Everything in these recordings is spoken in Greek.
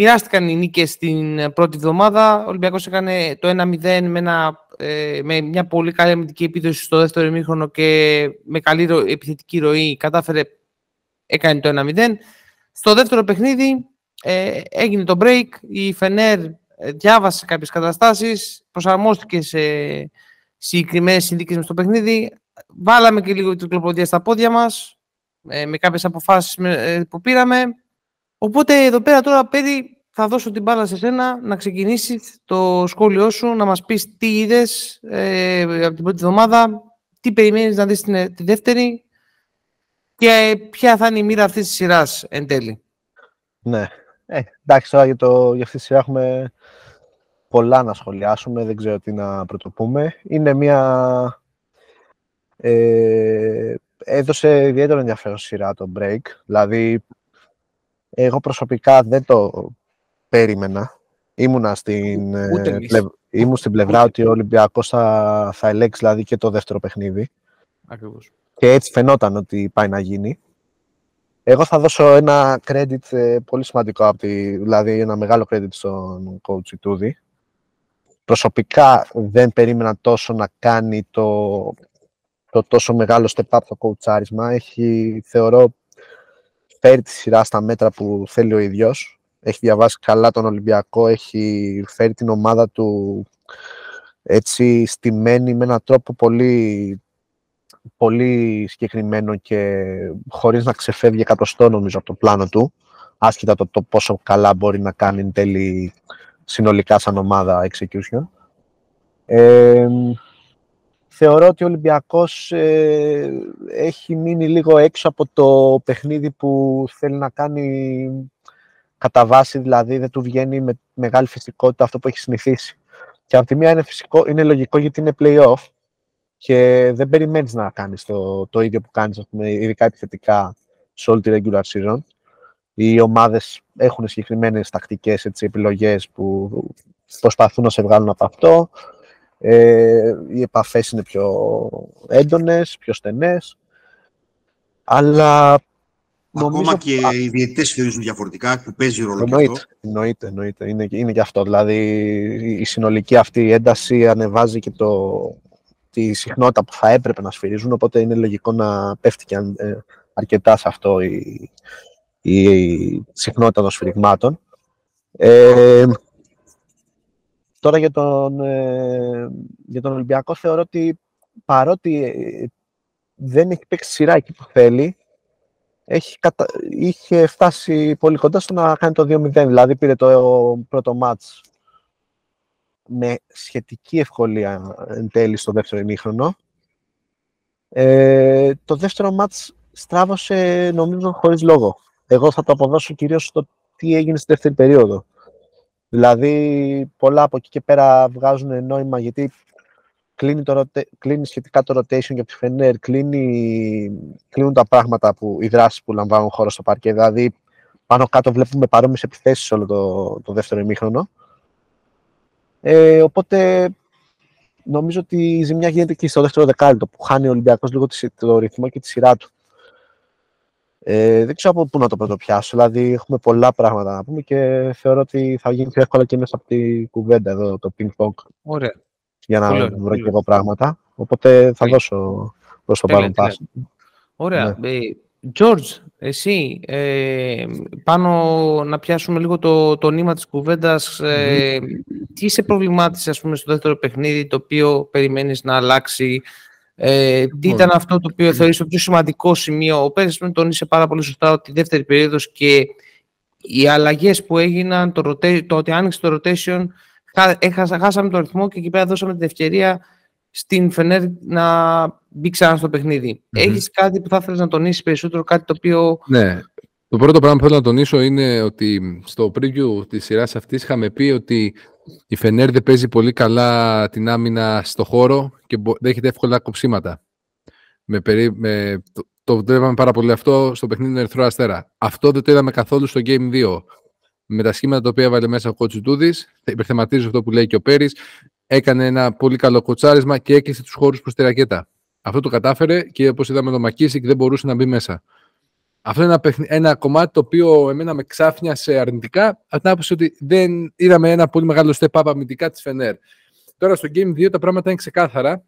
μοιράστηκαν οι νίκες την πρώτη εβδομάδα. Ο Ολυμπιακός έκανε το 1-0 με, ε, με μια πολύ καλή αμυντική επίδοση στο δεύτερο ημίχρονο και με καλή επιθετική ροή κατάφερε, έκανε το 1-0. Στο δεύτερο παιχνίδι ε, έγινε το break, η Φενέρ ε, διάβασε κάποιες καταστάσεις, προσαρμόστηκε σε συγκεκριμένες συνδίκες με στο παιχνίδι, βάλαμε και λίγο την κλοποδία στα πόδια μας, ε, με κάποιες αποφάσεις ε, που πήραμε. Οπότε εδώ πέρα τώρα, παιδί, θα δώσω την μπάλα σε σένα να ξεκινήσεις το σχόλιο σου, να μας πεις τι είδες ε, από την πρώτη εβδομάδα, τι περιμένεις να δεις την, τη δεύτερη και ποια θα είναι η μοίρα αυτής της σειράς εν τέλει. Ναι. Ε, εντάξει, τώρα για, το, για αυτή τη σειρά έχουμε πολλά να σχολιάσουμε, δεν ξέρω τι να πρωτοπούμε. Είναι μια... Ε, έδωσε ιδιαίτερο ενδιαφέρον σειρά το break, δηλαδή εγώ προσωπικά δεν το περίμενα. Ήμουνα στην, ε, ήμουν στην πλευρά ότι ο Ολυμπιακός θα, θα ελέγξει δηλαδή και το δεύτερο παιχνίδι. Ακριβώς. Και έτσι φαινόταν ότι πάει να γίνει. Εγώ θα δώσω ένα credit ε, πολύ σημαντικό, από τη, δηλαδή ένα μεγάλο credit στον coach Ιτούδη. Προσωπικά δεν περίμενα τόσο να κάνει το, το τόσο μεγάλο step up το coacharisma. Έχει, θεωρώ, φέρει τη σειρά στα μέτρα που θέλει ο ίδιος. Έχει διαβάσει καλά τον Ολυμπιακό, έχει φέρει την ομάδα του έτσι στημένη με έναν τρόπο πολύ πολύ συγκεκριμένο και χωρίς να ξεφεύγει εκατοστό νομίζω από το πλάνο του, άσχετα το, το πόσο καλά μπορεί να κάνει εν τέλει συνολικά σαν ομάδα execution. Ε, θεωρώ ότι ο Ολυμπιακός ε, έχει μείνει λίγο έξω από το παιχνίδι που θέλει να κάνει κατά βάση, δηλαδή δεν του βγαίνει με μεγάλη φυσικότητα αυτό που έχει συνηθίσει. Και από τη μία είναι, φυσικό, είναι λογικό γιατί είναι play-off, και δεν περιμένεις να κάνεις το, το ίδιο που κάνεις, πούμε, ειδικά επιθετικά σε όλη τη regular season. Οι ομάδες έχουν συγκεκριμένες τακτικές έτσι, επιλογές που προσπαθούν να σε βγάλουν από αυτό. Ε, οι επαφές είναι πιο έντονες, πιο στενές. Αλλά Ακόμα και οι διαιτητές θεωρήσουν διαφορετικά που παίζει ρόλο εννοείται, και αυτό. Εννοείται, εννοείται. Είναι, είναι και αυτό. Δηλαδή η συνολική αυτή ένταση ανεβάζει και το, τη συχνότητα που θα έπρεπε να σφυρίζουν, οπότε είναι λογικό να πέφτει και ε, αρκετά σε αυτό η, η, συχνότητα των σφυριγμάτων. Ε, τώρα για τον, ε, για τον Ολυμπιακό θεωρώ ότι παρότι δεν έχει παίξει σειρά εκεί που θέλει, έχει είχε φτάσει πολύ κοντά στο να κάνει το 2-0. Δηλαδή πήρε το πρώτο μάτς με σχετική ευκολία εν τέλει στο δεύτερο ημίχρονο. Ε, το δεύτερο μάτς στράβωσε νομίζω χωρίς λόγο. Εγώ θα το αποδώσω κυρίως στο τι έγινε στη δεύτερη περίοδο. Δηλαδή πολλά από εκεί και πέρα βγάζουν νόημα γιατί κλείνει, το, κλείνει σχετικά το rotation για τη Φενέρ, κλείνει, κλείνουν τα πράγματα, που, οι δράσεις που λαμβάνουν χώρο στο παρκέ. Δηλαδή πάνω κάτω βλέπουμε παρόμοιες επιθέσεις όλο το, το δεύτερο ημίχρονο. Ε, οπότε νομίζω ότι η ζημιά γίνεται και στο δεύτερο δεκάλυτο που χάνει ο Ολυμπιακός λίγο το ρυθμό και τη σειρά του. Ε, δεν ξέρω από πού να το πρωτοπιάσω. Δηλαδή, έχουμε πολλά πράγματα να πούμε και θεωρώ ότι θα γίνει πιο εύκολα και μέσα από τη κουβέντα εδώ, το ping-pong. Ωραία. Για να πολύ, βρω και εγώ πράγματα. Οπότε θα δώσω προς το παρόν πάση. Ωραία. Ναι. Ε, George, εσύ, ε, πάνω να πιάσουμε λίγο το, το νήμα της κουβέντας, ε, τι σε προβλημάτισε ας πούμε, στο δεύτερο παιχνίδι, το οποίο περιμένεις να αλλάξει, ε, τι λοιπόν. ήταν αυτό το οποίο θεωρείς το πιο σημαντικό σημείο. Ο Πέρες τον τονίσε πάρα πολύ σωστά ότι η δεύτερη περίοδος και οι αλλαγές που έγιναν, το, το ότι άνοιξε το rotation, χάσαμε το ρυθμό και εκεί πέρα δώσαμε την ευκαιρία στην Φενέρ να μπει ξανά στο παιχνίδι. Mm-hmm. Έχεις κάτι που θα ήθελες να τονίσεις περισσότερο, κάτι το οποίο... Ναι. Το πρώτο πράγμα που θέλω να τονίσω είναι ότι στο preview της σειράς αυτής είχαμε πει ότι η Φενέρ δεν παίζει πολύ καλά την άμυνα στο χώρο και δέχεται εύκολα κοψίματα. Με περί... με... Το, το βλέπαμε πάρα πολύ αυτό στο παιχνίδι του Ερυθρό Αστέρα. Αυτό δεν το είδαμε καθόλου στο Game 2. Με τα σχήματα τα οποία έβαλε μέσα ο Κοτσουτούδη, υπερθεματίζω αυτό που λέει και ο Πέρις, έκανε ένα πολύ καλό κοτσάρισμα και έκλεισε τους χώρους προς τη ρακέτα. Αυτό το κατάφερε και όπως είδαμε το Μακίσικ δεν μπορούσε να μπει μέσα. Αυτό είναι ένα, παιχνι... ένα κομμάτι το οποίο εμένα με ξάφνιασε αρνητικά από την άποψη ότι δεν είδαμε ένα πολύ μεγάλο step up αμυντικά της Φενέρ. Τώρα στο Game 2 τα πράγματα είναι ξεκάθαρα.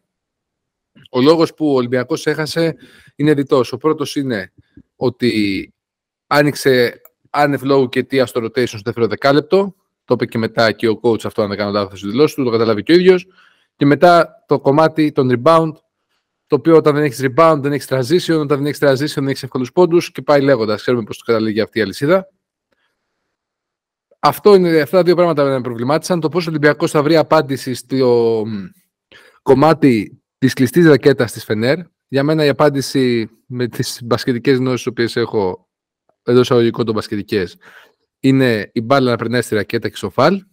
Ο λόγος που ο Ολυμπιακός έχασε είναι διτός. Ο πρώτος είναι ότι άνοιξε άνευ λόγου και αιτία στο rotation στο δεύτερο δεκάλεπτο. Το είπε και μετά και ο coach αυτό, αν δεν κάνω λάθος, δηλώσει του, το καταλάβει και ο ίδιος. Και μετά το κομμάτι των rebound, το οποίο όταν δεν έχεις rebound δεν έχεις transition, όταν δεν έχεις transition δεν έχεις εύκολους πόντους και πάει λέγοντας. Ξέρουμε πώς το καταλήγει αυτή η αλυσίδα. Αυτό είναι, αυτά τα δύο πράγματα με προβλημάτισαν. Το πώς ο Ολυμπιακός θα βρει απάντηση στο κομμάτι της κλειστής ρακέτας της Φενέρ. Για μένα η απάντηση με τις μπασκετικές γνώσεις που έχω εντό εισαγωγικών των μπασκετικές είναι η μπάλα να περνάει στη ρακέτα και στο φαλ.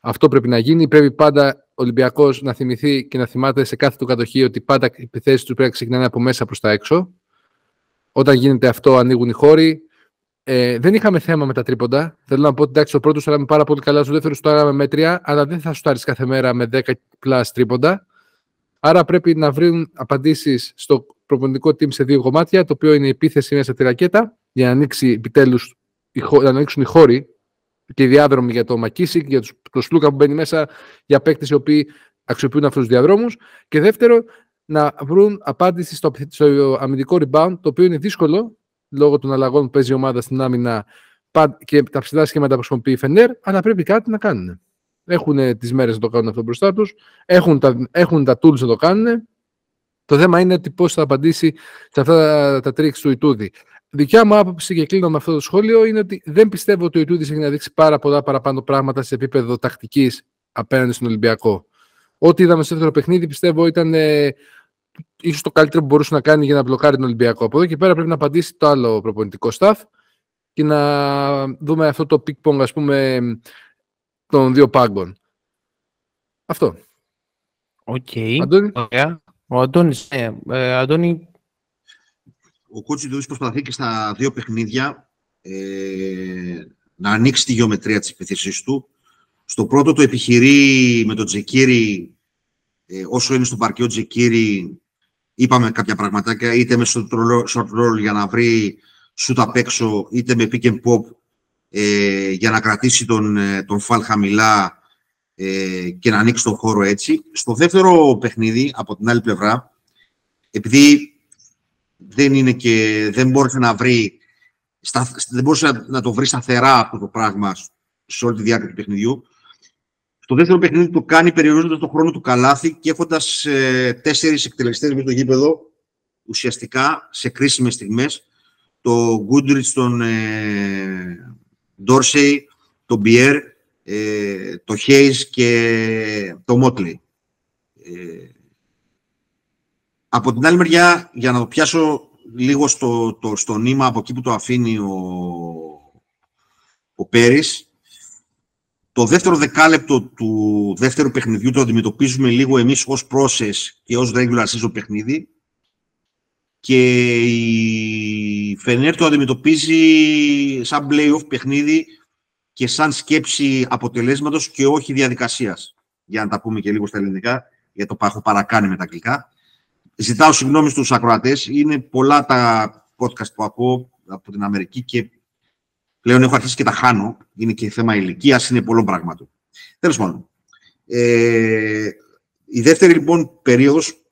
Αυτό πρέπει να γίνει. Πρέπει πάντα ο Ολυμπιακός να θυμηθεί και να θυμάται σε κάθε του κατοχή ότι πάντα οι επιθέσεις του πρέπει να ξεκινάνε από μέσα προς τα έξω. Όταν γίνεται αυτό, ανοίγουν οι χώροι. Ε, δεν είχαμε θέμα με τα τρίποντα. Θέλω να πω ότι εντάξει, το πρώτος στάραμε πάρα πολύ καλά, στο δεύτερος στάραμε μέτρια, αλλά δεν θα σου κάθε μέρα με 10 πλάς τρίποντα. Άρα πρέπει να βρουν απαντήσεις στο προπονητικό team σε δύο κομμάτια, το οποίο είναι η επίθεση μέσα στη ρακέτα, για να ανοίξει επιτέλους να ανοίξουν οι χώροι και οι διάδρομοι για το Μακίσικ, για το Σλούκα που μπαίνει μέσα, για παίκτες οι οποίοι αξιοποιούν αυτούς τους διαδρόμους. Και δεύτερο, να βρουν απάντηση στο, στο αμυντικό rebound, το οποίο είναι δύσκολο λόγω των αλλαγών που παίζει η ομάδα στην άμυνα και τα ψηλά σχήματα που χρησιμοποιεί η Φενέρ, αλλά πρέπει κάτι να κάνουν. Έχουν τις μέρες να το κάνουν αυτό μπροστά τους, έχουν τα, έχουν τα tools να το κάνουν. Το θέμα είναι ότι πώς θα απαντήσει σε αυτά τα, τα τρίξ του Ιτούδη. Δικιά μου άποψη και κλείνω με αυτό το σχόλιο είναι ότι δεν πιστεύω ότι ο Ιτούδης έχει να δείξει πάρα πολλά παραπάνω πράγματα σε επίπεδο τακτικής απέναντι στον Ολυμπιακό. Ό,τι είδαμε στο δεύτερο παιχνίδι πιστεύω ήταν ε, ίσως το καλύτερο που μπορούσε να κάνει για να μπλοκάρει τον Ολυμπιακό. Από εδώ και πέρα πρέπει να απαντήσει το άλλο προπονητικό staff και να δούμε αυτό το πινγκ-πονγκ, ας πούμε, των δύο πάγκων. Αυτό. Ok. Okay. Αντώνη. Ο Αντώνης, ναι. Ε, Αντώνη, ο coach προσπαθεί και στα δύο παιχνίδια ε, να ανοίξει τη γεωμετρία της επιθέσης του. Στο πρώτο το επιχειρεί με τον Τζεκίρι, ε, όσο είναι στο παρκείο Τζεκίρι, είπαμε κάποια πραγματάκια, είτε με short roll για να βρει σούτ απ' έξω, είτε με pick and pop ε, για να κρατήσει τον, ε, τον φαλ χαμηλά ε, και να ανοίξει τον χώρο έτσι. Στο δεύτερο παιχνίδι, από την άλλη πλευρά, επειδή δεν είναι και δεν μπόρεσε να βρει δεν μπορούσε να, το βρεις σταθερά αυτό το πράγμα σε όλη τη διάρκεια του παιχνιδιού. Στο δεύτερο παιχνίδι το κάνει περιορίζοντας τον χρόνο του καλάθι και έχοντας ε, τέσσερις εκτελεστές με το γήπεδο ουσιαστικά σε κρίσιμες στιγμές. Το Goodrich, τον ε, Dorsey, τον Bier, ε, το Hayes και το Motley. Ε, από την άλλη μεριά, για να το πιάσω λίγο στο, το, στο νήμα από εκεί που το αφήνει ο, ο Πέρης, το δεύτερο δεκάλεπτο του δεύτερου παιχνιδιού το αντιμετωπίζουμε λίγο εμείς ως process και ως regular season παιχνίδι και η Φενέρ το αντιμετωπίζει σαν play-off παιχνίδι και σαν σκέψη αποτελέσματος και όχι διαδικασίας. Για να τα πούμε και λίγο στα ελληνικά, γιατί το έχω παρακάνει με τα αγγλικά. Ζητάω συγγνώμη στους ακροατές. Είναι πολλά τα podcast που ακούω από την Αμερική και πλέον έχω αρχίσει και τα χάνω. Είναι και θέμα ηλικίας, είναι πολλών πράγματων. Τέλος πάντων. Ε, η δεύτερη λοιπόν περίοδος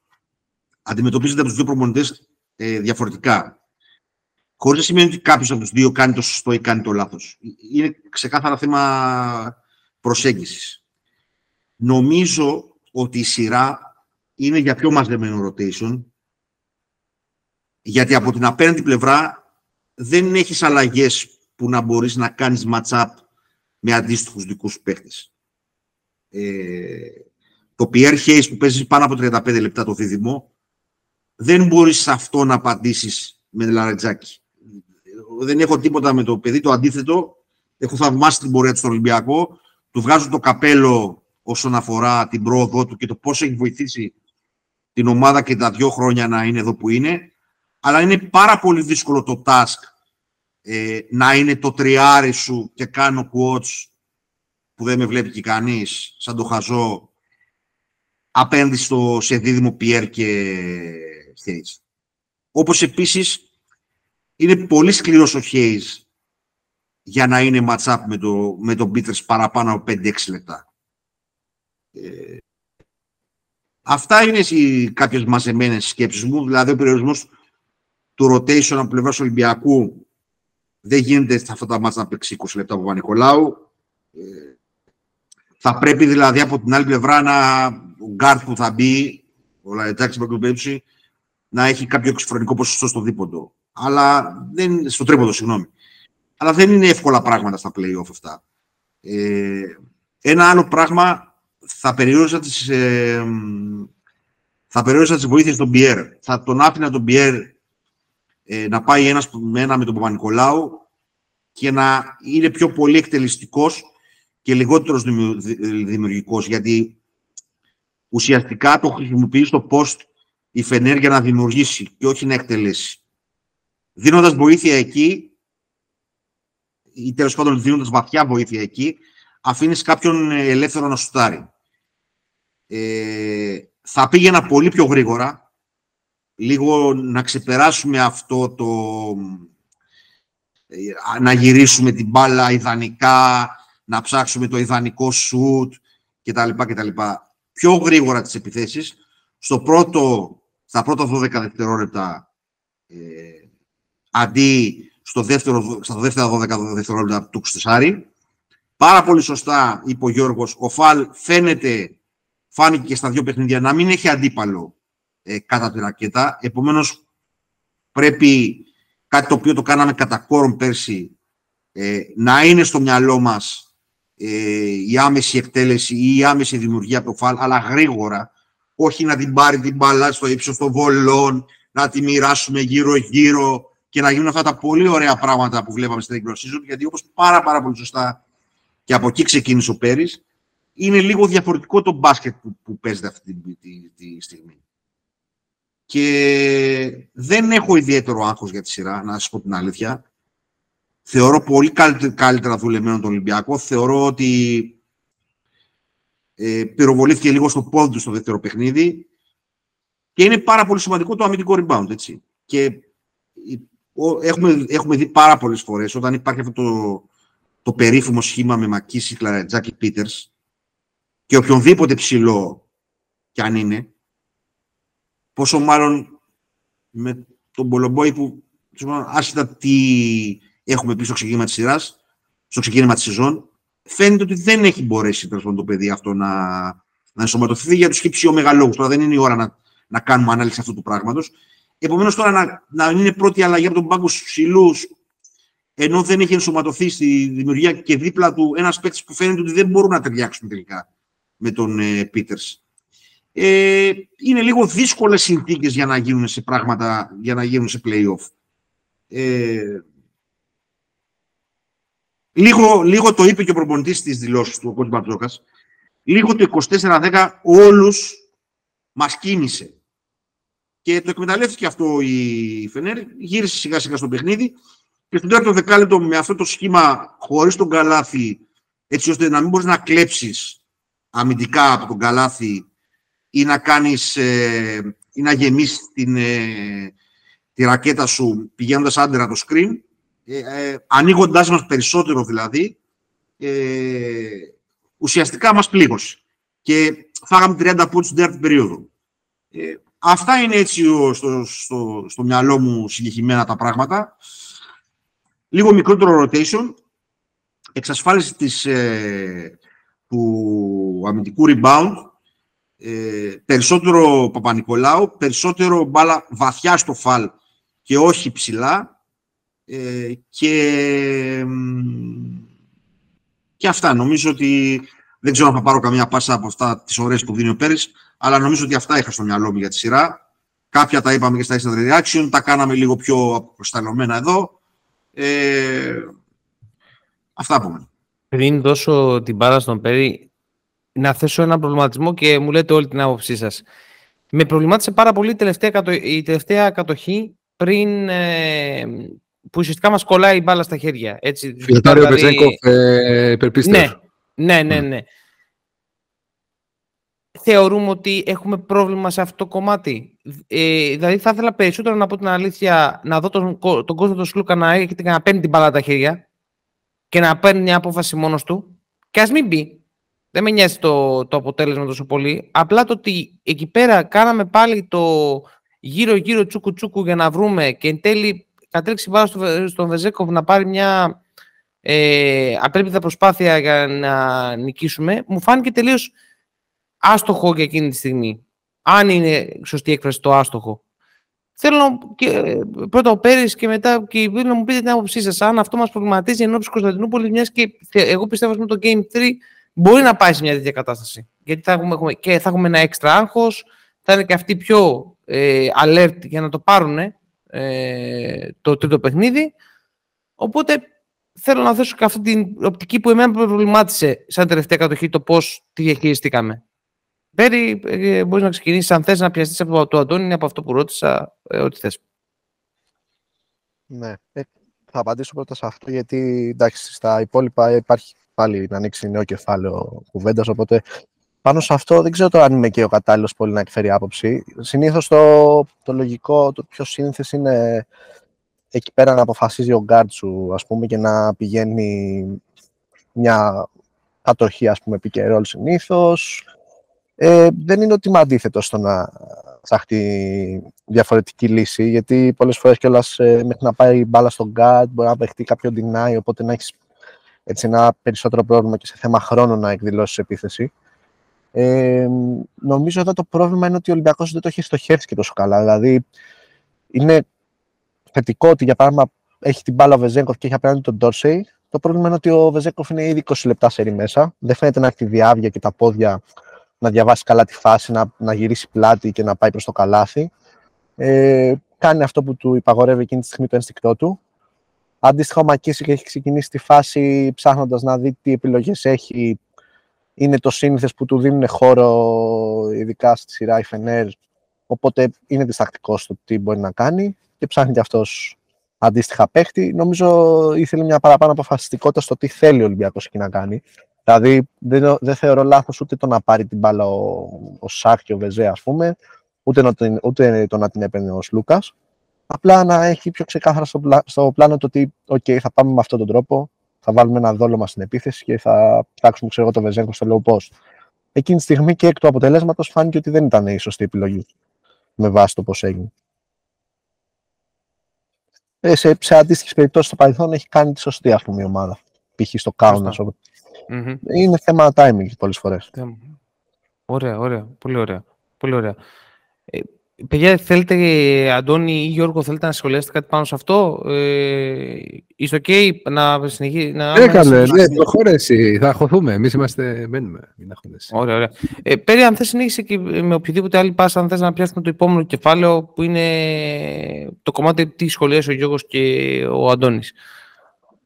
αντιμετωπίζεται από τους δύο προμονητές ε, διαφορετικά. Χωρίς να σημαίνει ότι κάποιος από τους δύο κάνει το σωστό ή κάνει το λάθος. Είναι ξεκάθαρα θέμα προσέγγισης. Νομίζω ότι η σειρά είναι για πιο μαζεμένο rotation, γιατί από την απέναντι πλευρά δεν έχεις αλλαγές που να μπορείς να κάνεις match-up με αντίστοιχους δικούς παίχτες. Ε, το Pierre Hayes που παίζει πάνω από 35 λεπτά το δίδυμο, δεν μπορείς σε αυτό να απαντήσεις με λαρετζάκι. Δεν έχω τίποτα με το παιδί, το αντίθετο. Έχω θαυμάσει την πορεία του στον Ολυμπιακό. Του βγάζω το καπέλο όσον αφορά την πρόοδό του και το πώς έχει βοηθήσει την ομάδα και τα δύο χρόνια να είναι εδώ που είναι. Αλλά είναι πάρα πολύ δύσκολο το task ε, να είναι το τριάρι σου και κάνω quotes που δεν με βλέπει και κανείς, σαν το χαζό, απέναντι στο, σε δίδυμο Πιέρ και Χέιτς. Όπως επίσης είναι πολύ σκληρός ο Hayes για να είναι match-up με, το, με τον Peters παραπάνω από 5-6 λεπτά. Ε, αυτά είναι οι κάποιες μαζεμένες σκέψεις μου, δηλαδή ο περιορισμός του rotation από πλευράς Ολυμπιακού δεν γίνεται σε αυτά τα μάτια να παίξει 20 λεπτά από Παπα-Νικολάου. Ε, θα πρέπει δηλαδή από την άλλη πλευρά να, ο γκαρντ που θα μπει, ο Λαϊτζάκης με να έχει κάποιο εξωφρονικό ποσοστό στο δίποντο. Αλλά δεν, στο τρίποντο, συγγνώμη. Αλλά δεν είναι εύκολα πράγματα στα play-off αυτά. Ε, ένα άλλο πράγμα θα περιόριζα τις, ε, θα περιόριζα τις βοήθειες των Πιέρ. Θα τον άφηνα τον Πιέρ ε, να πάει ένας με ένα με τον Παπα-Νικολάου και να είναι πιο πολύ εκτελεστικός και λιγότερος δημιουργικός, γιατί ουσιαστικά το χρησιμοποιείς στο post η Φενέρ για να δημιουργήσει και όχι να εκτελέσει. Δίνοντας βοήθεια εκεί, ή τέλος πάντων δίνοντας βαθιά βοήθεια εκεί, αφήνεις κάποιον ελεύθερο να σουτάρει. Ε, θα πήγαινα πολύ πιο γρήγορα, λίγο να ξεπεράσουμε αυτό το... Ε, να γυρίσουμε την μπάλα ιδανικά, να ψάξουμε το ιδανικό σουτ κτλ. κτλ. Πιο γρήγορα τις επιθέσεις. Στο πρώτο, στα πρώτα 12 δευτερόλεπτα ε, αντί στο δεύτερο, στα δεύτερα 12 δευτερόλεπτα του Ξτεσάρη. Πάρα πολύ σωστά είπε ο Γιώργος, ο Φαλ φαίνεται, φάνηκε και στα δύο παιχνίδια, να μην έχει αντίπαλο ε, κατά τη ρακέτα. Επομένως, πρέπει κάτι το οποίο το κάναμε κατά κόρον πέρσι, ε, να είναι στο μυαλό μας ε, η άμεση εκτέλεση ή η άμεση δημιουργία από το φάλ, αλλά γρήγορα, όχι να την πάρει την μπάλα στο ύψος των βολών, να τη μοιράσουμε γύρω-γύρω και να γίνουν αυτά τα πολύ ωραία πράγματα που βλέπαμε στην regular season, γιατί όπως πάρα, πάρα πολύ σωστά και από εκεί ξεκίνησε ο Πέρης, είναι λίγο διαφορετικό το μπάσκετ που, που παίζεται αυτή τη, τη, τη στιγμή. Και δεν έχω ιδιαίτερο άγχος για τη σειρά, να σας πω την αλήθεια. Θεωρώ πολύ καλύτερα δουλεμένο τον Ολυμπιακό. Θεωρώ ότι ε, πυροβολήθηκε λίγο στο πόδι του στο δεύτερο παιχνίδι. Και είναι πάρα πολύ σημαντικό το αμυντικό rebound, έτσι. Και έχουμε, έχουμε δει πάρα πολλές φορές όταν υπάρχει αυτό το, το περίφημο σχήμα με Μακίση, Κλαρετζάκη, Πίτερς και οποιονδήποτε ψηλό κι αν είναι, πόσο μάλλον με τον Πολομπόη που άσχετα τι έχουμε πει στο ξεκίνημα της σειράς, στο ξεκίνημα της σεζόν, φαίνεται ότι δεν έχει μπορέσει το παιδί αυτό να, να ενσωματωθεί για τους χυψιομεγαλόγου. Τώρα δεν είναι η ώρα να, να κάνουμε ανάλυση αυτού του πράγματος. Επομένως, τώρα να, να είναι πρώτη αλλαγή από τον πάγκο στους ψηλούς, ενώ δεν έχει ενσωματωθεί στη δημιουργία και δίπλα του ένας παίκτης που φαίνεται ότι δεν μπορούν να ταιριάξουν τελικά με τον ε, Πίτερ. Ε, είναι λίγο δύσκολες συνθήκες για να γίνουν σε πράγματα, για να γίνουν σε play-off. Ε, Λίγο, λίγο το είπε και ο προπονητής της δηλώσης του, ο κ. Μπαρτζόκας. Λίγο το 24-10 όλους μας κίνησε. Και το εκμεταλλεύτηκε αυτό η Φενέρ, γύρισε σιγά σιγά στο παιχνίδι και στον τέταρτο δεκάλεπτο με αυτό το σχήμα χωρίς τον καλάθι, έτσι ώστε να μην μπορείς να κλέψεις αμυντικά από τον καλάθι ή να κάνεις, ε, ή να γεμίσεις την, ε, τη ρακέτα σου πηγαίνοντας άντερα το screen, ε, ε, ανοίγοντάς μας περισσότερο δηλαδή, ε, ουσιαστικά μας πλήγωσε. Και φάγαμε 30 πόντους στην τέταρτη περίοδο. Ε, αυτά είναι έτσι στο, στο, στο μυαλό μου συγκεκριμένα τα πράγματα. Λίγο μικρότερο rotation, εξασφάλιση της, ε, του αμυντικού rebound, ε, περισσότερο Παπα-Νικολάου, περισσότερο μπάλα βαθιά στο φαλ και όχι ψηλά, ε, και, και αυτά. Νομίζω ότι δεν ξέρω αν θα πάρω καμία πάσα από αυτά τις ώρες που δίνει ο Πέρης, αλλά νομίζω ότι αυτά είχα στο μυαλό μου για τη σειρά. Κάποια τα είπαμε και στα instant reaction, τα κάναμε λίγο πιο προσταλωμένα εδώ. Ε, αυτά από μένα. Πριν δώσω την πάρα στον Πέρη, να θέσω ένα προβληματισμό και μου λέτε όλη την άποψή σας. Με προβλημάτισε πάρα πολύ η τελευταία, η τελευταία κατοχή πριν, ε, που ουσιαστικά μας κολλάει η μπάλα στα χέρια. Έτσι, Φιλτάριο δηλαδή... Βεζέγκοφ, ε, ναι, ναι, ναι, ναι. θεωρούμε ότι έχουμε πρόβλημα σε αυτό το κομμάτι. Ε, δηλαδή θα ήθελα περισσότερο να πω την αλήθεια να δω τον, τον κόσμο του Σλούκα να, έχει, να παίρνει την μπάλα τα χέρια και να παίρνει μια απόφαση μόνος του και ας μην μπει. Δεν με νοιάζει το, το αποτέλεσμα τόσο πολύ. Απλά το ότι εκεί πέρα κάναμε πάλι το γύρω-γύρω τσούκου-τσούκου για να βρούμε και εν τέλει κατέληξε πάρα στο, στον Βεζέκοβ να πάρει μια ε, απρέπειτα προσπάθεια για να νικήσουμε, μου φάνηκε τελείως άστοχο για εκείνη τη στιγμή. Αν είναι σωστή έκφραση το άστοχο. Θέλω και, πρώτα ο Πέρι και μετά και η να μου πείτε την άποψή σας. Αν αυτό μας προβληματίζει ενώ τη Κωνσταντινούπολης, μιας και εγώ πιστεύω ότι το Game 3 μπορεί να πάει σε μια τέτοια κατάσταση. Γιατί θα έχουμε, και θα έχουμε ένα έξτρα άγχος, θα είναι και αυτοί πιο ε, alert για να το πάρουν ε, το τρίτο παιχνίδι. Οπότε θέλω να δώσω και αυτή την οπτική που εμένα προβλημάτισε σαν τελευταία κατοχή το πώς τη διαχειριστήκαμε. Πέρι, ε, μπορείς να ξεκινήσεις αν θες να πιαστείς από το Αντώνη από αυτό που ρώτησα, ε, ό,τι θες. Ναι. Ε, θα απαντήσω πρώτα σε αυτό, γιατί εντάξει, στα υπόλοιπα υπάρχει πάλι να ανοίξει νέο κεφάλαιο κουβέντας. Οπότε πάνω σε αυτό δεν ξέρω τώρα αν είμαι και ο κατάλληλος πολύ να εκφέρει άποψη. Συνήθως το, το λογικό, το πιο σύνθεση είναι εκεί πέρα να αποφασίζει ο γκαρντ σου, ας πούμε, και να πηγαίνει μια κατοχή, ας πούμε, pick and roll συνήθως. Ε, δεν είναι ότι είμαι αντίθετος στο να ψάχνει διαφορετική λύση, γιατί πολλές φορές κιόλας ε, μέχρι να πάει μπάλα στον γκαρντ μπορεί να παιχτεί κάποιο deny, οπότε να έχεις έτσι, ένα περισσότερο πρόβλημα και σε θέμα χρόνου να εκδηλώσεις επίθεση. Ε, νομίζω εδώ το πρόβλημα είναι ότι ο Ολυμπιακός δεν το έχει στοχεύσει και τόσο καλά. Δηλαδή, είναι θετικό ότι για παράδειγμα έχει την μπάλα ο Βεζέγκοφ και έχει απέναντι τον Ντόρσεϊ. Το πρόβλημα είναι ότι ο Βεζέγκοφ είναι ήδη 20 λεπτά σε μέσα. Δεν φαίνεται να έχει τη διάβια και τα πόδια να διαβάσει καλά τη φάση, να, να γυρίσει πλάτη και να πάει προς το καλάθι. Ε, κάνει αυτό που του υπαγορεύει εκείνη τη στιγμή το ένστικτό του. Αντίστοιχα, ο Μακίση έχει ξεκινήσει τη φάση ψάχνοντας να δει τι επιλογές έχει. Είναι το σύνηθες που του δίνουν χώρο, ειδικά στη σειρά η Φενέρ. Οπότε είναι διστακτικός στο τι μπορεί να κάνει και ψάχνει και αυτός αντίστοιχα παίχτη. Νομίζω ήθελε μια παραπάνω αποφασιστικότητα στο τι θέλει ο Ολυμπιακός εκεί να κάνει. Δηλαδή, δεν, δεν θεωρώ λάθος ούτε το να πάρει την μπάλα ο, ο Σάκ και ο Βεζέ, ας πούμε, ούτε, να, ούτε το να την έπαιρνε ο Λούκας. Απλά να έχει πιο ξεκάθαρα στο, στο πλάνο το ότι, OK, θα πάμε με αυτόν τον τρόπο, θα βάλουμε ένα δόλωμα στην επίθεση και θα ψάξουμε ξέρω, το Βεζέγκο στο low post. Εκείνη τη στιγμή και εκ του αποτελέσματος φάνηκε ότι δεν ήταν η σωστή επιλογή με βάση το πώς έγινε. Ε, σε, σε αντίστοιχες περιπτώσεις στο παρελθόν έχει κάνει τη σωστή ας πούμε, η ομάδα. Π.χ. στο Κάουνα. Mm-hmm. Είναι θέμα timing πολλές φορές. Ωραία, ωραία. Πολύ ωραία. Πολύ ωραία. Ε, παιδιά, θέλετε, Αντώνη ή Γιώργο, θέλετε να σχολιάσετε κάτι πάνω σε αυτό; Ε, είστε ok να συνεχίσει. Να Έκανε, ναι, προχώρε εσύ. Θα αχωθούμε. Εμείς είμαστε. Μένουμε. Μην Ωραία, ωραία. Ε, Πέρι, αν θες συνέχισε και με οποιοδήποτε άλλη πάσα, αν θες να πιάσουμε το επόμενο κεφάλαιο που είναι το κομμάτι τι σχολιάζει ο Γιώργος και ο Αντώνης.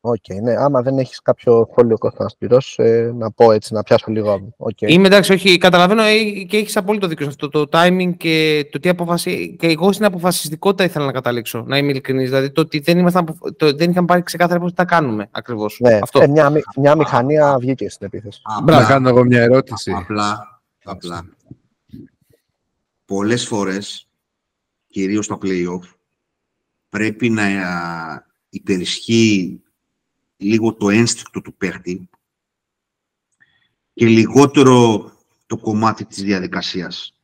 Ok, okay, ναι. Άμα δεν έχεις κάποιο σχόλιο Κωνσταντινό, ε, να πω έτσι, να πιάσω λίγο. Okay. Είμαι εντάξει, όχι, καταλαβαίνω ε, και έχεις απόλυτο δίκιο σε αυτό. Το timing και το τι αποφασί. Και εγώ στην αποφασιστικότητα ήθελα να καταλήξω, να είμαι ειλικρινής. Δηλαδή το ότι δεν, ήμασταν, το, δεν είχαμε πάρει ξεκάθαρα πώς τα κάνουμε ακριβώς. Ναι, αυτό. Ε, μια, μια αμηχανία βγήκε στην επίθεση. Απλά, να κάνω εγώ μια ερώτηση. Απλά, απλά. Πολλές φορές, κυρίως στα playoff, πρέπει να υπερισχύει λίγο το ένστικτο του παίχτη και λιγότερο το κομμάτι της διαδικασίας.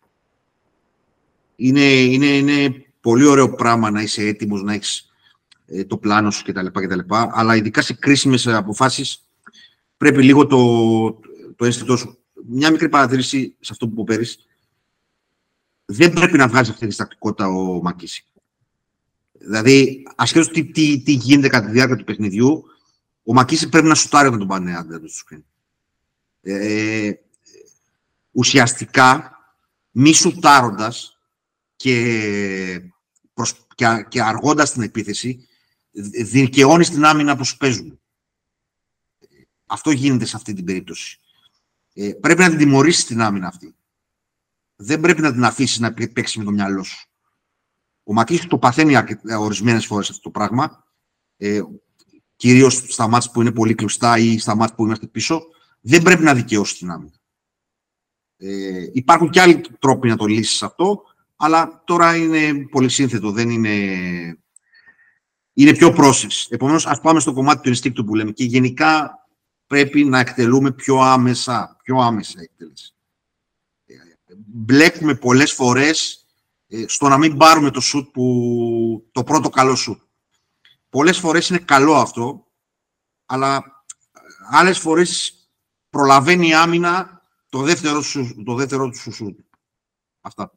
Είναι, είναι, είναι πολύ ωραίο πράγμα να είσαι έτοιμος, να έχεις ε, το πλάνο σου κτλ, κτλ. Αλλά ειδικά σε κρίσιμες αποφάσεις πρέπει λίγο το, το ένστικτο σου. Μια μικρή παρατήρηση σε αυτό που πέρυσι. Δεν πρέπει να βγάζει αυτή τη διστακτικότητα ο Μακίση. Δηλαδή, ασχέτως τι, τι, τι γίνεται κατά τη διάρκεια του παιχνιδιού, ο Μακίση πρέπει να σουτάρει όταν τον πάνε αντί του screen. Ε, ουσιαστικά, μη σουτάροντας και, προσ, και, και αργώντας την επίθεση, δικαιώνει την άμυνα που σου παίζουν. Αυτό γίνεται σε αυτή την περίπτωση. Ε, πρέπει να την τιμωρήσει την άμυνα αυτή. Δεν πρέπει να την αφήσει να παίξει με το μυαλό σου. Ο Μακίση το παθαίνει ορισμένες φορές αυτό το πράγμα. Ε, κυρίως στα μάτια που είναι πολύ κλειστά ή στα μάτια που είμαστε πίσω, δεν πρέπει να δικαιώσει την άμυνα. Ε, υπάρχουν και άλλοι τρόποι να το λύσεις αυτό, αλλά τώρα είναι πολύ σύνθετο, δεν είναι... Είναι πιο process. Επομένως, ας πάμε στο κομμάτι του instinctu που λέμε. Και γενικά πρέπει να εκτελούμε πιο άμεσα, πιο άμεσα εκτέλεση. Ε, μπλέκουμε πολλές φορές ε, στο να μην πάρουμε το shoot που, το πρώτο καλό shoot. Πολλές φορές είναι καλό αυτό, αλλά άλλες φορές προλαβαίνει η άμυνα το δεύτερο, το δεύτερο του shoot. Αυτά.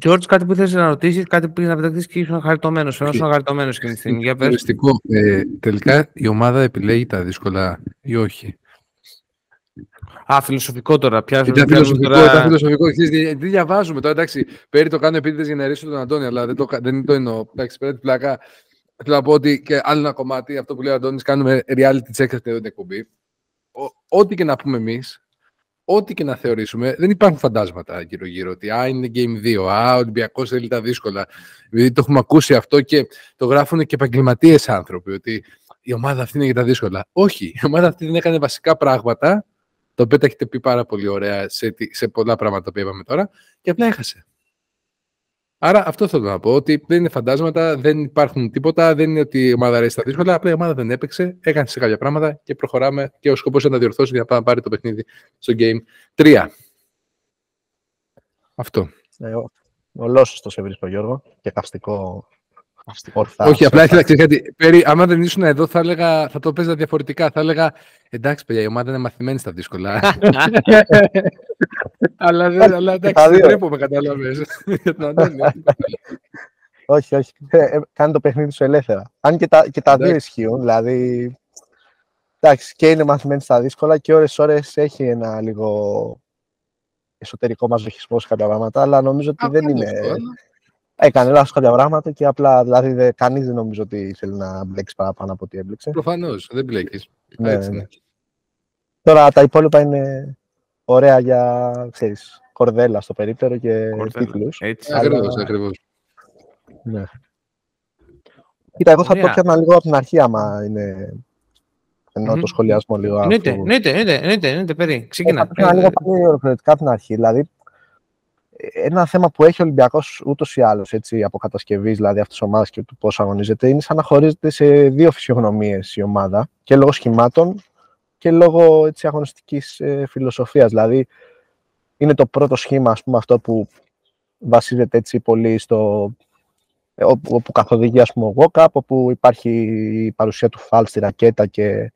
George, κάτι που θες να ρωτήσεις, κάτι που να πεταχτείς και ήσουν χαριτωμένος. Φαινόσουν ήσουν χαριτωμένος εκείνη τη στιγμή. Για πες. Ε, τελικά η ομάδα επιλέγει τα δύσκολα ή όχι. Α, φιλοσοφικό τώρα. Πιάζω, Ήταν πιάζω φιλοσοφικό, τώρα... ήταν φιλοσοφικό. Ξέρεις, Τι τι διαβάζουμε τώρα, εντάξει. Πέρι το κάνω επίτηδες για να ρίσω τον Αντώνη, αλλά δεν το, δεν το εννοώ. Εντάξει, πέρα την πλάκα. Θέλω να πω ότι και άλλο ένα κομμάτι, αυτό που λέει ο Αντώνης, κάνουμε reality check αυτή την εκπομπή. Ο- Ό,τι και να πούμε εμείς, ό,τι και να θεωρήσουμε, δεν υπάρχουν φαντάσματα γύρω-γύρω. Ότι α, είναι Game 2, α, ο Ολυμπιακός θέλει τα δύσκολα. Επειδή το έχουμε ακούσει αυτό και το γράφουν και επαγγελματίες άνθρωποι, ότι η ομάδα αυτή είναι για τα δύσκολα. Όχι, η ομάδα αυτή δεν έκανε βασικά πράγματα, το οποίο τα έχετε πει πάρα πολύ ωραία σε, τι- σε πολλά πράγματα που είπαμε τώρα, και απλά έχασε. Άρα αυτό θέλω να πω, ότι δεν είναι φαντάσματα, δεν υπάρχουν τίποτα, δεν είναι ότι η ομάδα αρέσει τα δύσκολα, απλά η ομάδα δεν έπαιξε, έκανε σε κάποια πράγματα και προχωράμε και ο σκοπός είναι να διορθώσει για να πάει να πάρει το παιχνίδι στο Game 3. Αυτό. Ε, ο- Ολόσωστο σε βρίσκω, Γιώργο, και καυστικό ορθά. Όχι, απλά ήθελα να ξέρεις κάτι. Πέρι, άμα δεν ήσουν εδώ, θα, έλεγα, θα το παίζα διαφορετικά. Θα έλεγα εντάξει, παιδιά, η ομάδα είναι μαθημένη στα δύσκολα. αλλά, δεν- αλλά εντάξει, τα δεν δύο. τρέπομαι, κατάλαβες. Για τον Αντώνη, όχι. Όχι, όχι. Ε, ε, κάνει το παιχνίδι σου ελεύθερα. Αν και τα, και τα δύο Εντάξει. ισχύουν, δηλαδή. Εντάξει, και είναι μαθημένη στα δύσκολα και ώρες-ώρες έχει ένα λίγο εσωτερικό μαζοχισμός σε κάποια πράγματα, αλλά νομίζω ότι δεν Απλά είναι. Αυτό, αλλά- Έκανε λάθος κάποια πράγματα και απλά δηλαδή δε, κανείς δεν νομίζω ότι θέλει να μπλέξει παραπάνω από ό,τι έμπλεξε. Προφανώς, δεν μπλέκεις. Ναι, Έτσι ναι. είναι. Τώρα τα υπόλοιπα είναι ωραία για ξέρεις, κορδέλα στο περίπτερο και Κορδέλα. τίτλους. Έτσι. Αλλά- Ακριβώς, ακριβώς. Ναι. Κοίτα, εγώ θα Ωραία. το πιάνα λίγο από την αρχή, άμα είναι. Εννοώ Μμμ. το σχολιασμό λίγο. Εννοείται, αυτού. εννοείται, εννοείται, εννοείται, εννοείται, περί. Ε, Ξεκινά. Θα το πιάνα λίγο πολύ ολοκληρωτικά από την αρχή. Δηλαδή, ε, ένα θέμα που έχει ο Ολυμπιακός ούτως ή άλλως από κατασκευή δηλαδή αυτής της ομάδας και του πώς αγωνίζεται είναι σαν να χωρίζεται σε δύο φυσιογνωμίες η ομάδα και λόγω σχημάτων και λόγω έτσι, αγωνιστικής ε, φιλοσοφίας. Δηλαδή, είναι το πρώτο σχήμα, ας πούμε, αυτό που βασίζεται έτσι πολύ στο... ε, όπου, όπου καθοδηγεί, ας πούμε, ο walk-up, όπου υπάρχει η παρουσία του φαλ στη ρακέτα και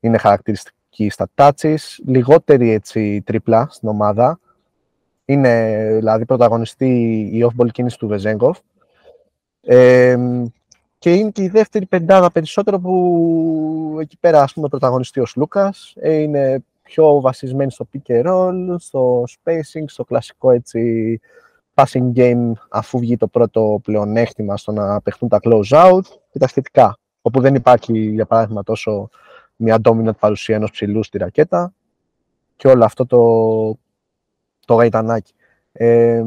είναι χαρακτηριστική στα touches. Λιγότερη, έτσι, τρίπλα στην ομάδα. Είναι, δηλαδή, πρωταγωνιστή η off-ball κίνηση του Βεζέγκοφ. Ε, και είναι και η δεύτερη πεντάδα περισσότερο που εκεί πέρα ας πούμε πρωταγωνιστεί ο Λούκας. Ε, είναι πιο βασισμένη στο pick and roll, στο spacing, στο κλασικό έτσι passing game αφού βγει το πρώτο πλεονέκτημα στο να παιχτούν τα close out και τα σχετικά. Όπου δεν υπάρχει για παράδειγμα τόσο μια dominant παρουσία ενός ψηλού στη ρακέτα και όλο αυτό το, το γαϊτανάκι. Ε,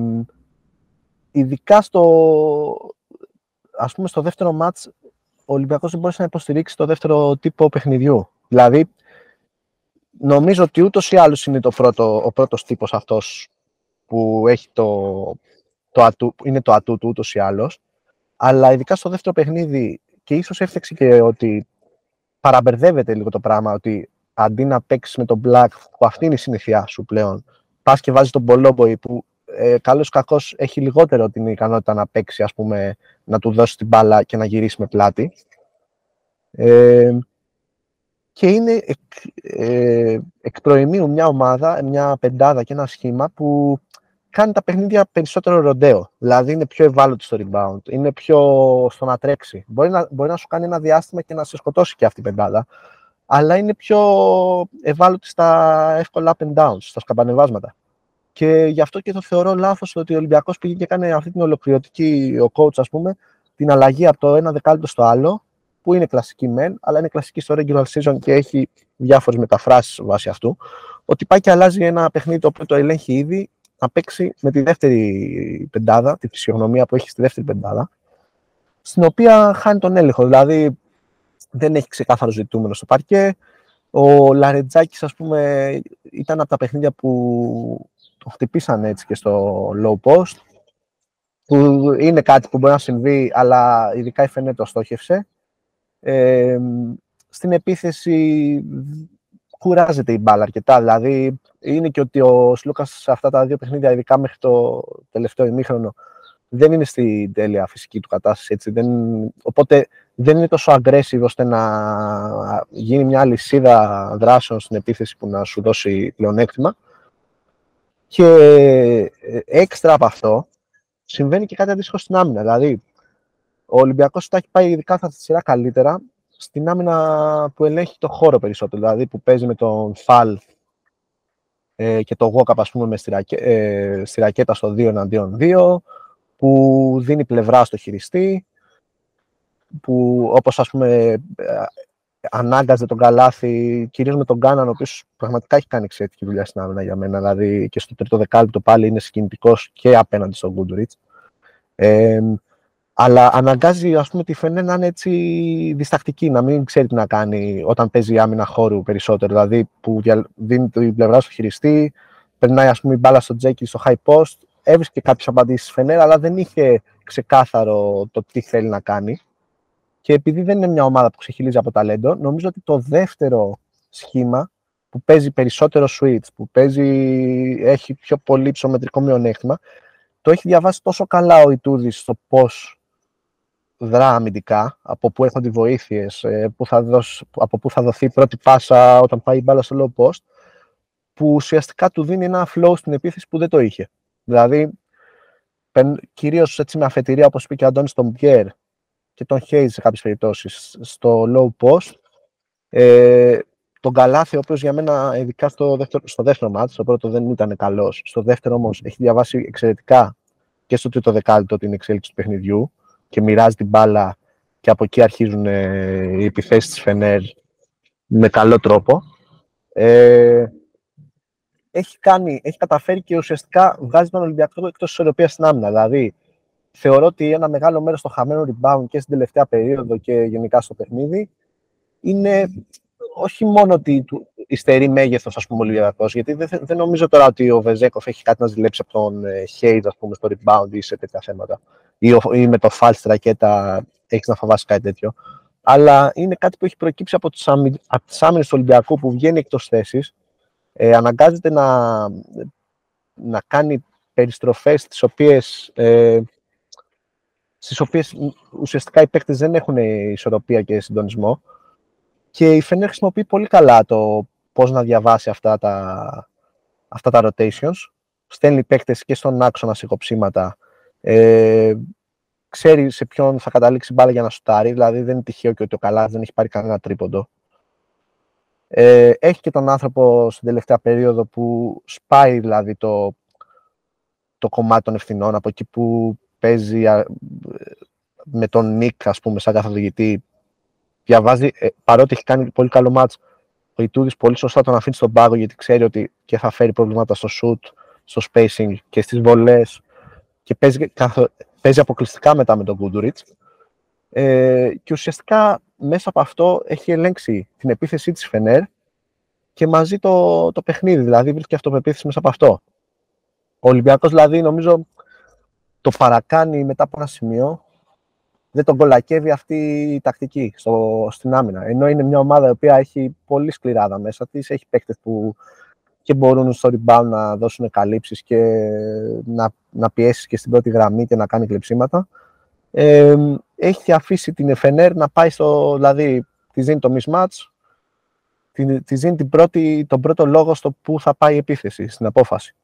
ειδικά στο, ας πούμε στο δεύτερο μάτς ο Ολυμπιακός δεν μπορούσε να υποστηρίξει το δεύτερο τύπο παιχνιδιού. Δηλαδή, νομίζω ότι ούτως ή άλλως είναι το πρώτο, ο πρώτος τύπος αυτός που έχει το, το ατού, είναι το ατού του ούτως ή άλλως. Αλλά ειδικά στο δεύτερο παιχνίδι και ίσως έφτιαξε και ότι παραμπερδεύεται λίγο το πράγμα ότι αντί να παίξεις με τον Black που αυτή είναι η συνηθιά σου πλέον πας και βάζει τον Μπολόμποη που ε, καλώς κακώς έχει λιγότερο την ικανότητα να παίξει, ας πούμε, να του δώσει την μπάλα και να γυρίσει με πλάτη. Ε, και είναι εκ, ε, εκ προημίου μια ομάδα, μια πεντάδα και ένα σχήμα που κάνει τα παιχνίδια περισσότερο ροντέο. Δηλαδή είναι πιο ευάλωτη στο rebound, είναι πιο στο να τρέξει. Μπορεί να, μπορεί να σου κάνει ένα διάστημα και να σε σκοτώσει και αυτή η πεντάδα, αλλά είναι πιο ευάλωτη στα εύκολα up and downs, στα σκαμπανεβάσματα. Και γι' αυτό και το θεωρώ λάθος ότι ο Ολυμπιακός πήγε και έκανε αυτή την ολοκληρωτική, ο coach, ας πούμε, την αλλαγή από το ένα δεκάλεπτο στο άλλο, που είναι κλασική μεν, αλλά είναι κλασική στο regular season και έχει διάφορες μεταφράσεις βάσει αυτού. Ότι πάει και αλλάζει ένα παιχνίδι το οποίο το ελέγχει ήδη να παίξει με τη δεύτερη πεντάδα, τη φυσιογνωμία που έχει στη δεύτερη πεντάδα, στην οποία χάνει τον έλεγχο. Δηλαδή δεν έχει ξεκάθαρο ζητούμενο στο παρκέ, Ο Λαρετζάκης, ας πούμε, ήταν από τα παιχνίδια που το χτυπήσαν έτσι και στο low post, που είναι κάτι που μπορεί να συμβεί, αλλά ειδικά η Φενέ το στόχευσε. Ε, στην επίθεση κουράζεται η μπάλα αρκετά. Δηλαδή, είναι και ότι ο Σλούκας σε αυτά τα δύο παιχνίδια, ειδικά μέχρι το τελευταίο ημίχρονο, δεν είναι στην τέλεια φυσική του κατάσταση. Έτσι. Δεν, οπότε δεν είναι τόσο aggressive ώστε να γίνει μια λυσίδα δράσεων στην επίθεση που να σου δώσει πλεονέκτημα. Και ε, έξτρα από αυτό, συμβαίνει και κάτι αντίστοιχο στην άμυνα. Δηλαδή, ο Ολυμπιακός τα έχει πάει ειδικά θα τη σειρά καλύτερα στην άμυνα που ελέγχει το χώρο περισσότερο. Δηλαδή, που παίζει με τον Φαλ ε, και το Walkup, ας πούμε, με στη, ρακέ, ε, στη ρακέτα στο 2 εναντίον 2, που δίνει πλευρά στο χειριστή, που όπως ας πούμε ε, ανάγκαζε τον Καλάθι, κυρίως με τον Κάναν, ο οποίος πραγματικά έχει κάνει εξαιρετική δουλειά στην άμυνα για μένα, δηλαδή και στο τρίτο δεκάλεπτο πάλι είναι συγκινητικός και απέναντι στον Γκούντουριτς. Ε, αλλά αναγκάζει ας πούμε, τη Φενέ να είναι έτσι διστακτική, να μην ξέρει τι να κάνει όταν παίζει άμυνα χώρου περισσότερο. Δηλαδή που δίνει την πλευρά στο χειριστή, περνάει ας πούμε, η μπάλα στο τζέκι στο high post. Έβρισκε κάποιες απαντήσεις Φενέρ, αλλά δεν είχε ξεκάθαρο το τι θέλει να κάνει. Και επειδή δεν είναι μια ομάδα που ξεχυλίζει από ταλέντο, νομίζω ότι το δεύτερο σχήμα που παίζει περισσότερο switch, που παίζει, έχει πιο πολύ ψωμετρικό μειονέκτημα, το έχει διαβάσει τόσο καλά ο Ιτούδης στο πώς δρά αμυντικά, από πού έρχονται οι βοήθειες, ε, από πού θα δοθεί η πρώτη πάσα όταν πάει η μπάλα στο low post, που ουσιαστικά του δίνει ένα flow στην επίθεση που δεν το είχε. Δηλαδή, κυρίως με αφετηρία, όπως είπε και ο Αντώνης τον Μπιέρ και τον Χέιζ σε κάποιες περιπτώσεις, στο low post, ε, τον Καλάθι, ο οποίος για μένα, ειδικά στο δεύτερο, στο δεύτερο μάτι, στο πρώτο δεν ήταν καλός. Στο δεύτερο όμως έχει διαβάσει εξαιρετικά και στο τρίτο δεκάλεπτο την εξέλιξη του παιχνιδιού και μοιράζει την μπάλα και από εκεί αρχίζουν ε, οι επιθέσεις της Φενέρ με καλό τρόπο. Ε, έχει, κάνει, έχει καταφέρει και ουσιαστικά βγάζει τον Ολυμπιακό εκτός της ισορροπίας στην άμυνα. Δηλαδή, θεωρώ ότι ένα μεγάλο μέρος στο χαμένο rebound και στην τελευταία περίοδο και γενικά στο παιχνίδι είναι όχι μόνο ότι υστερεί μέγεθος, ας πούμε, ο Ολυμπιακός, γιατί δεν, δεν νομίζω τώρα ότι ο Βεζέκοφ έχει κάτι να ζηλέψει από τον Χέιντ, ας πούμε, στο rebound ή σε τέτοια θέματα. Ή, ή με το false ρακέτα έχεις να φοβάσει κάτι τέτοιο. Αλλά είναι κάτι που έχει προκύψει από τις άμυνες του Ολυμπιακού που βγαίνει εκτός θέσης. Ε, αναγκάζεται να, να κάνει περιστροφές τις οποίες, ε, στις οποίες ουσιαστικά οι παίκτες δεν έχουν ισορροπία και συντονισμό και η Φενέρ χρησιμοποιεί πολύ καλά το πώς να διαβάσει αυτά τα, αυτά τα rotations. Στέλνει παίκτες και στον άξονα σε κοψίματα. Ε, ξέρει σε ποιον θα καταλήξει μπάλα για να σουτάρει. Δηλαδή δεν είναι τυχαίο και ότι ο Καλάς δεν έχει πάρει κανένα τρίποντο. Ε, έχει και τον άνθρωπο στην τελευταία περίοδο που σπάει δηλαδή το, το κομμάτι των ευθυνών από εκεί που παίζει με τον Νίκ, ας πούμε, σαν καθοδηγητή, διαβάζει, ε, παρότι έχει κάνει πολύ καλό μάτς, ο Ιτούδης πολύ σωστά τον αφήνει στον πάγο γιατί ξέρει ότι και θα φέρει προβλήματα στο shoot, στο spacing και στις βολές και παίζει, παίζει αποκλειστικά μετά με τον Γκούντουριτς. Ε, και ουσιαστικά μέσα από αυτό έχει ελέγξει την επίθεσή της Φενέρ και μαζί το, το παιχνίδι, δηλαδή βρίσκει αυτοπεποίθηση μέσα από αυτό. Ο Ολυμπιακός δηλαδή νομίζω το παρακάνει μετά από ένα σημείο δεν τον κολακεύει αυτή η τακτική στο, στην άμυνα. Ενώ είναι μια ομάδα η οποία έχει πολύ σκληράδα μέσα της, έχει παίκτες που και μπορούν στο rebound να δώσουν καλύψεις και να, να πιέσεις και στην πρώτη γραμμή και να κάνει κλεψίματα. Ε, έχει αφήσει την FNR να πάει στο. Δηλαδή, τη δίνει το mismatch, τη, τη δίνει την πρώτη, τον πρώτο λόγο στο που θα πάει η επίθεση, στην απόφαση.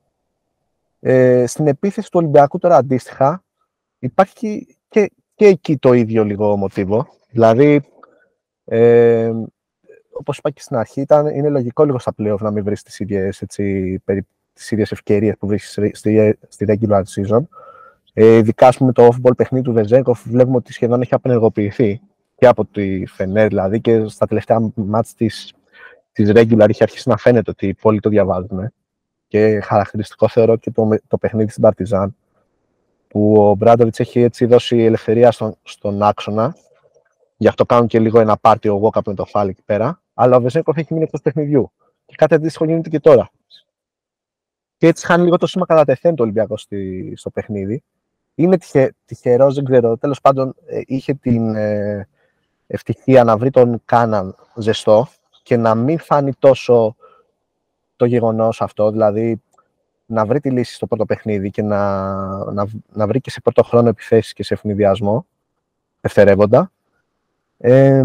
Ε, στην επίθεση του Ολυμπιακού τώρα αντίστοιχα υπάρχει και, και εκεί το ίδιο λίγο μοτίβο. Δηλαδή, ε, όπως είπα και στην αρχή, ήταν, είναι λογικό λίγο στα playoff να μην βρεις τις ίδιες, έτσι, περί, τις ίδιες ευκαιρίες που βρίσκεις στη, στη regular season. Ε, ειδικά, ας πούμε, το off-ball παιχνίδι του Βεζέγκοφ βλέπουμε ότι σχεδόν έχει απενεργοποιηθεί και από τη Φενέρ, δηλαδή, και στα τελευταία μάτς της, της regular είχε αρχίσει να φαίνεται ότι πολλοί το διαβάζουν. Και χαρακτηριστικό θεωρώ και το, το παιχνίδι στην Παρτιζάν, που ο Μπράντοβιτς έχει έτσι δώσει ελευθερία στον, στον άξονα. Γι' αυτό κάνουν και λίγο ένα πάρτι ο Walkup με το φάλι εκεί πέρα. Αλλά ο Βεζέγκοφ έχει μείνει εκτός παιχνιδιού. Και κάτι αντίστοιχο γίνεται και τώρα. Και έτσι χάνει λίγο το σήμα κατά τεθέν το Ολυμπιακό στο παιχνίδι. Είναι τυχε, τυχερός, δεν ξέρω. Τέλος πάντων, ε, είχε την ε, ευτυχία να βρει τον Κάναν ζεστό και να μην φάνει τόσο το γεγονός αυτό. Δηλαδή, να βρει τη λύση στο πρώτο παιχνίδι και να, να, να βρει και σε πρώτο χρόνο επιθέσεις και σε ευνηδιασμό, δευτερεύοντα. Ε,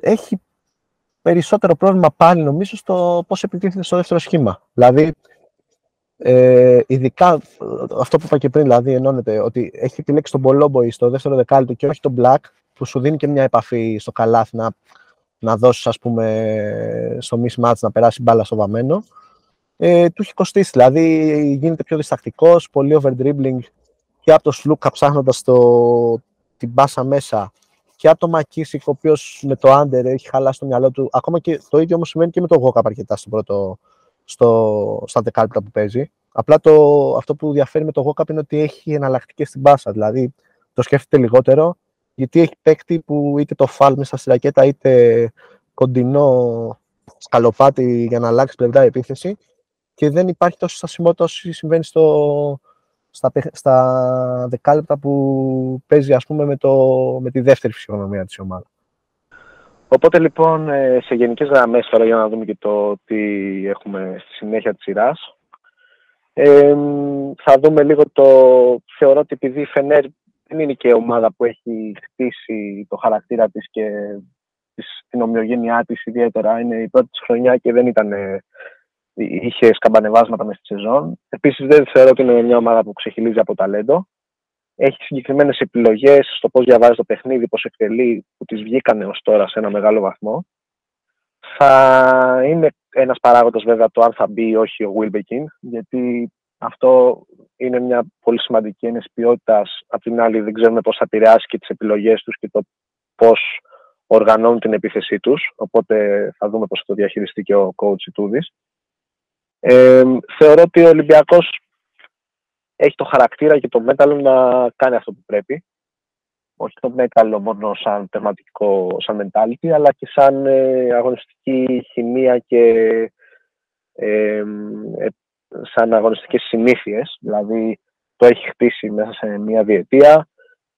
έχει περισσότερο πρόβλημα πάλι νομίζω στο πώς επιτίθεται στο δεύτερο σχήμα. Δηλαδή, ε, ειδικά αυτό που είπα και πριν, δηλαδή ενώνεται ότι έχει επιλέξει τον Πολόμποη στο δεύτερο δεκάλυτο και όχι τον Black, που σου δίνει και μια επαφή στο καλάθι να, να δώσεις, ας πούμε, στο mismatch να περάσει μπάλα στο βαμμένο. Ε, του έχει κοστίσει, δηλαδή γίνεται πιο διστακτικός, πολύ over dribbling και από το Σλούκα ψάχνοντας την πάσα μέσα και από το Μακίσικ, ο οποίος με το Άντερ έχει χαλάσει το μυαλό του. Ακόμα και το ίδιο όμως σημαίνει και με το Γόκαπ αρκετά στο πρώτο, στο, στα δεκάλεπτα που παίζει. Απλά το, αυτό που διαφέρει με το Γόκαπ είναι ότι έχει εναλλακτικές στην πάσα. Δηλαδή το σκέφτεται λιγότερο, γιατί έχει παίκτη που είτε το φάλ μέσα στη ρακέτα είτε κοντινό σκαλοπάτι για να αλλάξει πλευρά επίθεση και δεν υπάρχει τόσο στασιμότητα όσο συμβαίνει στο, στα, στα δεκάλεπτα που παίζει ας πούμε με, το, με τη δεύτερη φυσιογνωμία της ομάδας. Οπότε λοιπόν ε, σε γενικές γραμμές τώρα για να δούμε και το τι έχουμε στη συνέχεια της σειράς ε, θα δούμε λίγο το θεωρώ ότι επειδή η Φενέρ δεν είναι και ομάδα που έχει χτίσει το χαρακτήρα της και την ομοιογένειά της ιδιαίτερα είναι η πρώτη της χρονιά και δεν ήταν είχε σκαμπανεβάσματα μέσα στη σεζόν. Επίσης, δεν θεωρώ ότι είναι μια ομάδα που ξεχυλίζει από ταλέντο. Έχει συγκεκριμένες επιλογές στο πώς διαβάζει το παιχνίδι, πώς εκτελεί, που τη βγήκανε ως τώρα σε ένα μεγάλο βαθμό. Θα είναι ένας παράγοντας βέβαια το αν θα μπει ή όχι ο Wilbekin, γιατί αυτό είναι μια πολύ σημαντική έννοια ποιότητας. Απ' την άλλη, δεν ξέρουμε πώς θα επηρεάσει και τις επιλογές τους και το πώς οργανώνουν την επίθεσή τους. Οπότε θα δούμε πώς θα το διαχειριστεί και ο coach Τούδης. Ε, θεωρώ ότι ο Ολυμπιακός έχει το χαρακτήρα και το μέταλλο να κάνει αυτό που πρέπει. Όχι το μέταλλο μόνο σαν τερματικό, σαν mentality, αλλά και σαν ε, αγωνιστική χημεία και ε, σαν αγωνιστικές συνήθειες. Δηλαδή το έχει χτίσει μέσα σε μια διετία,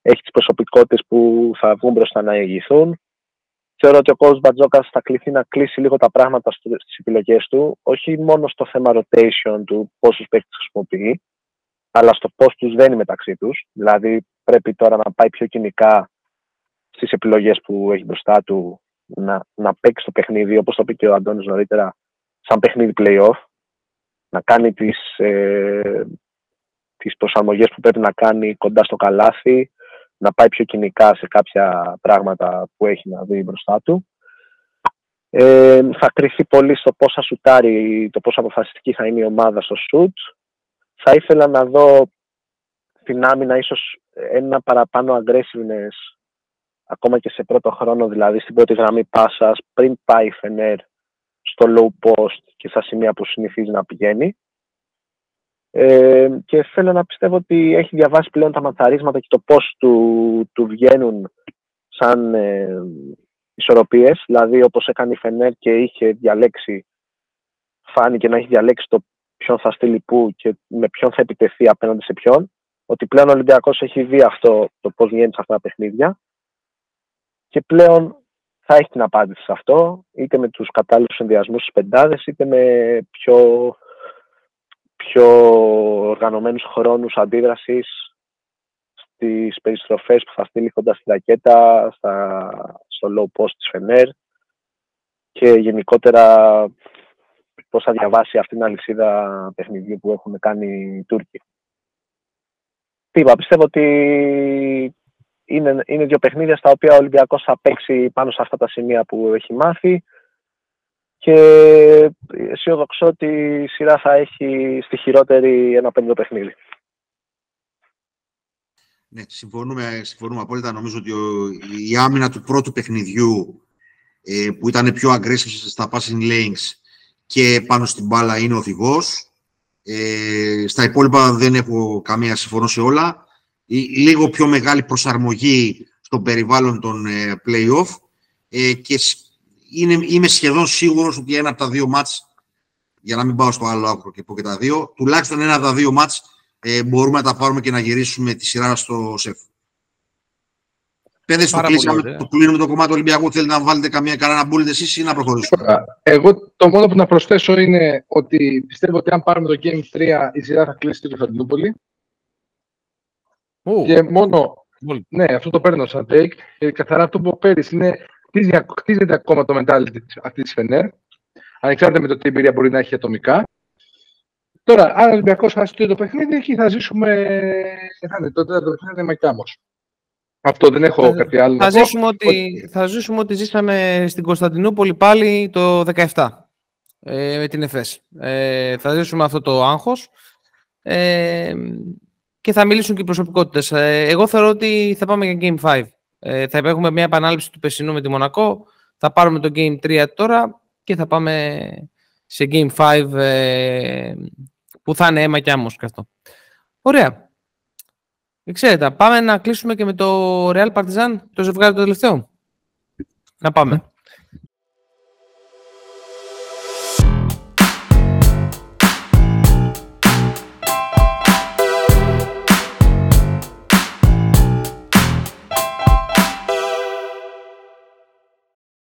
έχει τις προσωπικότητες που θα βγουν μπροστά να ηγηθούν, Θεωρώ ότι ο κόσμος Μπατζόκας θα κληθεί να κλείσει λίγο τα πράγματα στις επιλογές του, όχι μόνο στο θέμα rotation του πόσους παίκτες χρησιμοποιεί, αλλά στο πώς τους δένει μεταξύ τους. Δηλαδή, πρέπει τώρα να πάει πιο κοινικά στις επιλογές που έχει μπροστά του, να, να παίξει το παιχνίδι, όπως το είπε και ο Αντώνης νωρίτερα, σαν παιχνίδι playoff, να κάνει τις ε, τις προσαρμογές που πρέπει να κάνει κοντά στο καλάθι, να πάει πιο κοινικά σε κάποια πράγματα που έχει να δει μπροστά του. Ε, θα κρυφθεί πολύ στο πώς θα σουτάρει, το πόσο αποφασιστική θα είναι η ομάδα στο σουτ. Θα ήθελα να δω την άμυνα ίσως ένα παραπάνω aggressiveness ακόμα και σε πρώτο χρόνο, δηλαδή στην πρώτη γραμμή πάσας, πριν πάει η Φενέρ στο low post και στα σημεία που συνηθίζει να πηγαίνει. Ε, και θέλω να πιστεύω ότι έχει διαβάσει πλέον τα ματσαρίσματα και το πώς του, του βγαίνουν σαν ε, ισορροπίες, δηλαδή όπως έκανε η Φενέρ και είχε διαλέξει, φάνηκε να έχει διαλέξει το ποιον θα στείλει πού και με ποιον θα επιτεθεί απέναντι σε ποιον, ότι πλέον ο Ολυμπιακός έχει δει αυτό το πώς βγαίνει σε αυτά τα παιχνίδια και πλέον θα έχει την απάντηση σε αυτό, είτε με τους κατάλληλους συνδυασμούς στις πεντάδες, είτε με πιο πιο οργανωμένους χρόνους αντίδρασης στις περιστροφές που θα στείλει κοντά στη ρακέτα, στα, στο low post της Φενέρ και γενικότερα πώς θα διαβάσει αυτήν την αλυσίδα παιχνιδιού που έχουν κάνει οι Τούρκοι. Τι είπα, πιστεύω ότι είναι, είναι δύο παιχνίδια στα οποία ο Ολυμπιακός θα παίξει πάνω σε αυτά τα σημεία που έχει μάθει και αισιοδοξώ ότι η σειρά θα έχει στη χειρότερη ένα πέμπτο παιχνίδι. Ναι, συμφωνούμε, συμφωνούμε απόλυτα. Νομίζω ότι η άμυνα του πρώτου παιχνιδιού ε, που ήταν πιο aggressive στα passing lanes και πάνω στην μπάλα είναι οδηγός. Ε, στα υπόλοιπα δεν έχω καμία συμφωνώ σε όλα. Λίγο πιο μεγάλη προσαρμογή στο περιβάλλον των ε, play-off ε, και είναι, είμαι σχεδόν σίγουρος ότι ένα από τα δύο μάτς, για να μην πάω στο άλλο άκρο και πω και τα δύο, τουλάχιστον ένα από τα δύο μάτς ε, μπορούμε να τα πάρουμε και να γυρίσουμε τη σειρά στο ΣΕΦ. Πέντε στο κλείσαμε, το κλείνουμε το κομμάτι του Ολυμπιακού. Θέλετε να βάλετε καμία κανένα μπούλετε εσείς ή να προχωρήσουμε; Εγώ το μόνο που να προσθέσω είναι ότι πιστεύω ότι αν πάρουμε το Game 3 η σειρά θα κλείσει στην Κωνσταντινούπολη. Και μόνο. Ναι, αυτό το παίρνω σαν take. Και καθαρά αυτό που πέρυσι είναι χτίζεται ακόμα το mentality αυτή της Φενέρ. Ανεξάρτητα με το τι εμπειρία μπορεί να έχει ατομικά. Τώρα, αν ο Ολυμπιακός χάσει το παιχνίδι, εκεί θα ζήσουμε. Θα είναι το τέταρτο παιχνίδι με Αυτό δεν έχω θα, κάτι άλλο. Θα, ζήσουμε ότι, θα ζήσουμε ότι ζήσαμε στην Κωνσταντινούπολη πάλι το 17 ε, με την ΕΦΕΣ. Ε, θα ζήσουμε αυτό το άγχος ε, και θα μιλήσουν και οι προσωπικότητες. Ε, εγώ θεωρώ ότι θα πάμε για Game 5. Ε, θα έχουμε μια επανάληψη του Πεσινού με τη Μονακό. Θα πάρουμε το Game 3 τώρα και θα πάμε σε Game 5 ε, που θα είναι αίμα και άμμος και αυτό. Ωραία. Ξέρετε, πάμε να κλείσουμε και με το Real Partizan, το ζευγάρι το τελευταίο. Να πάμε.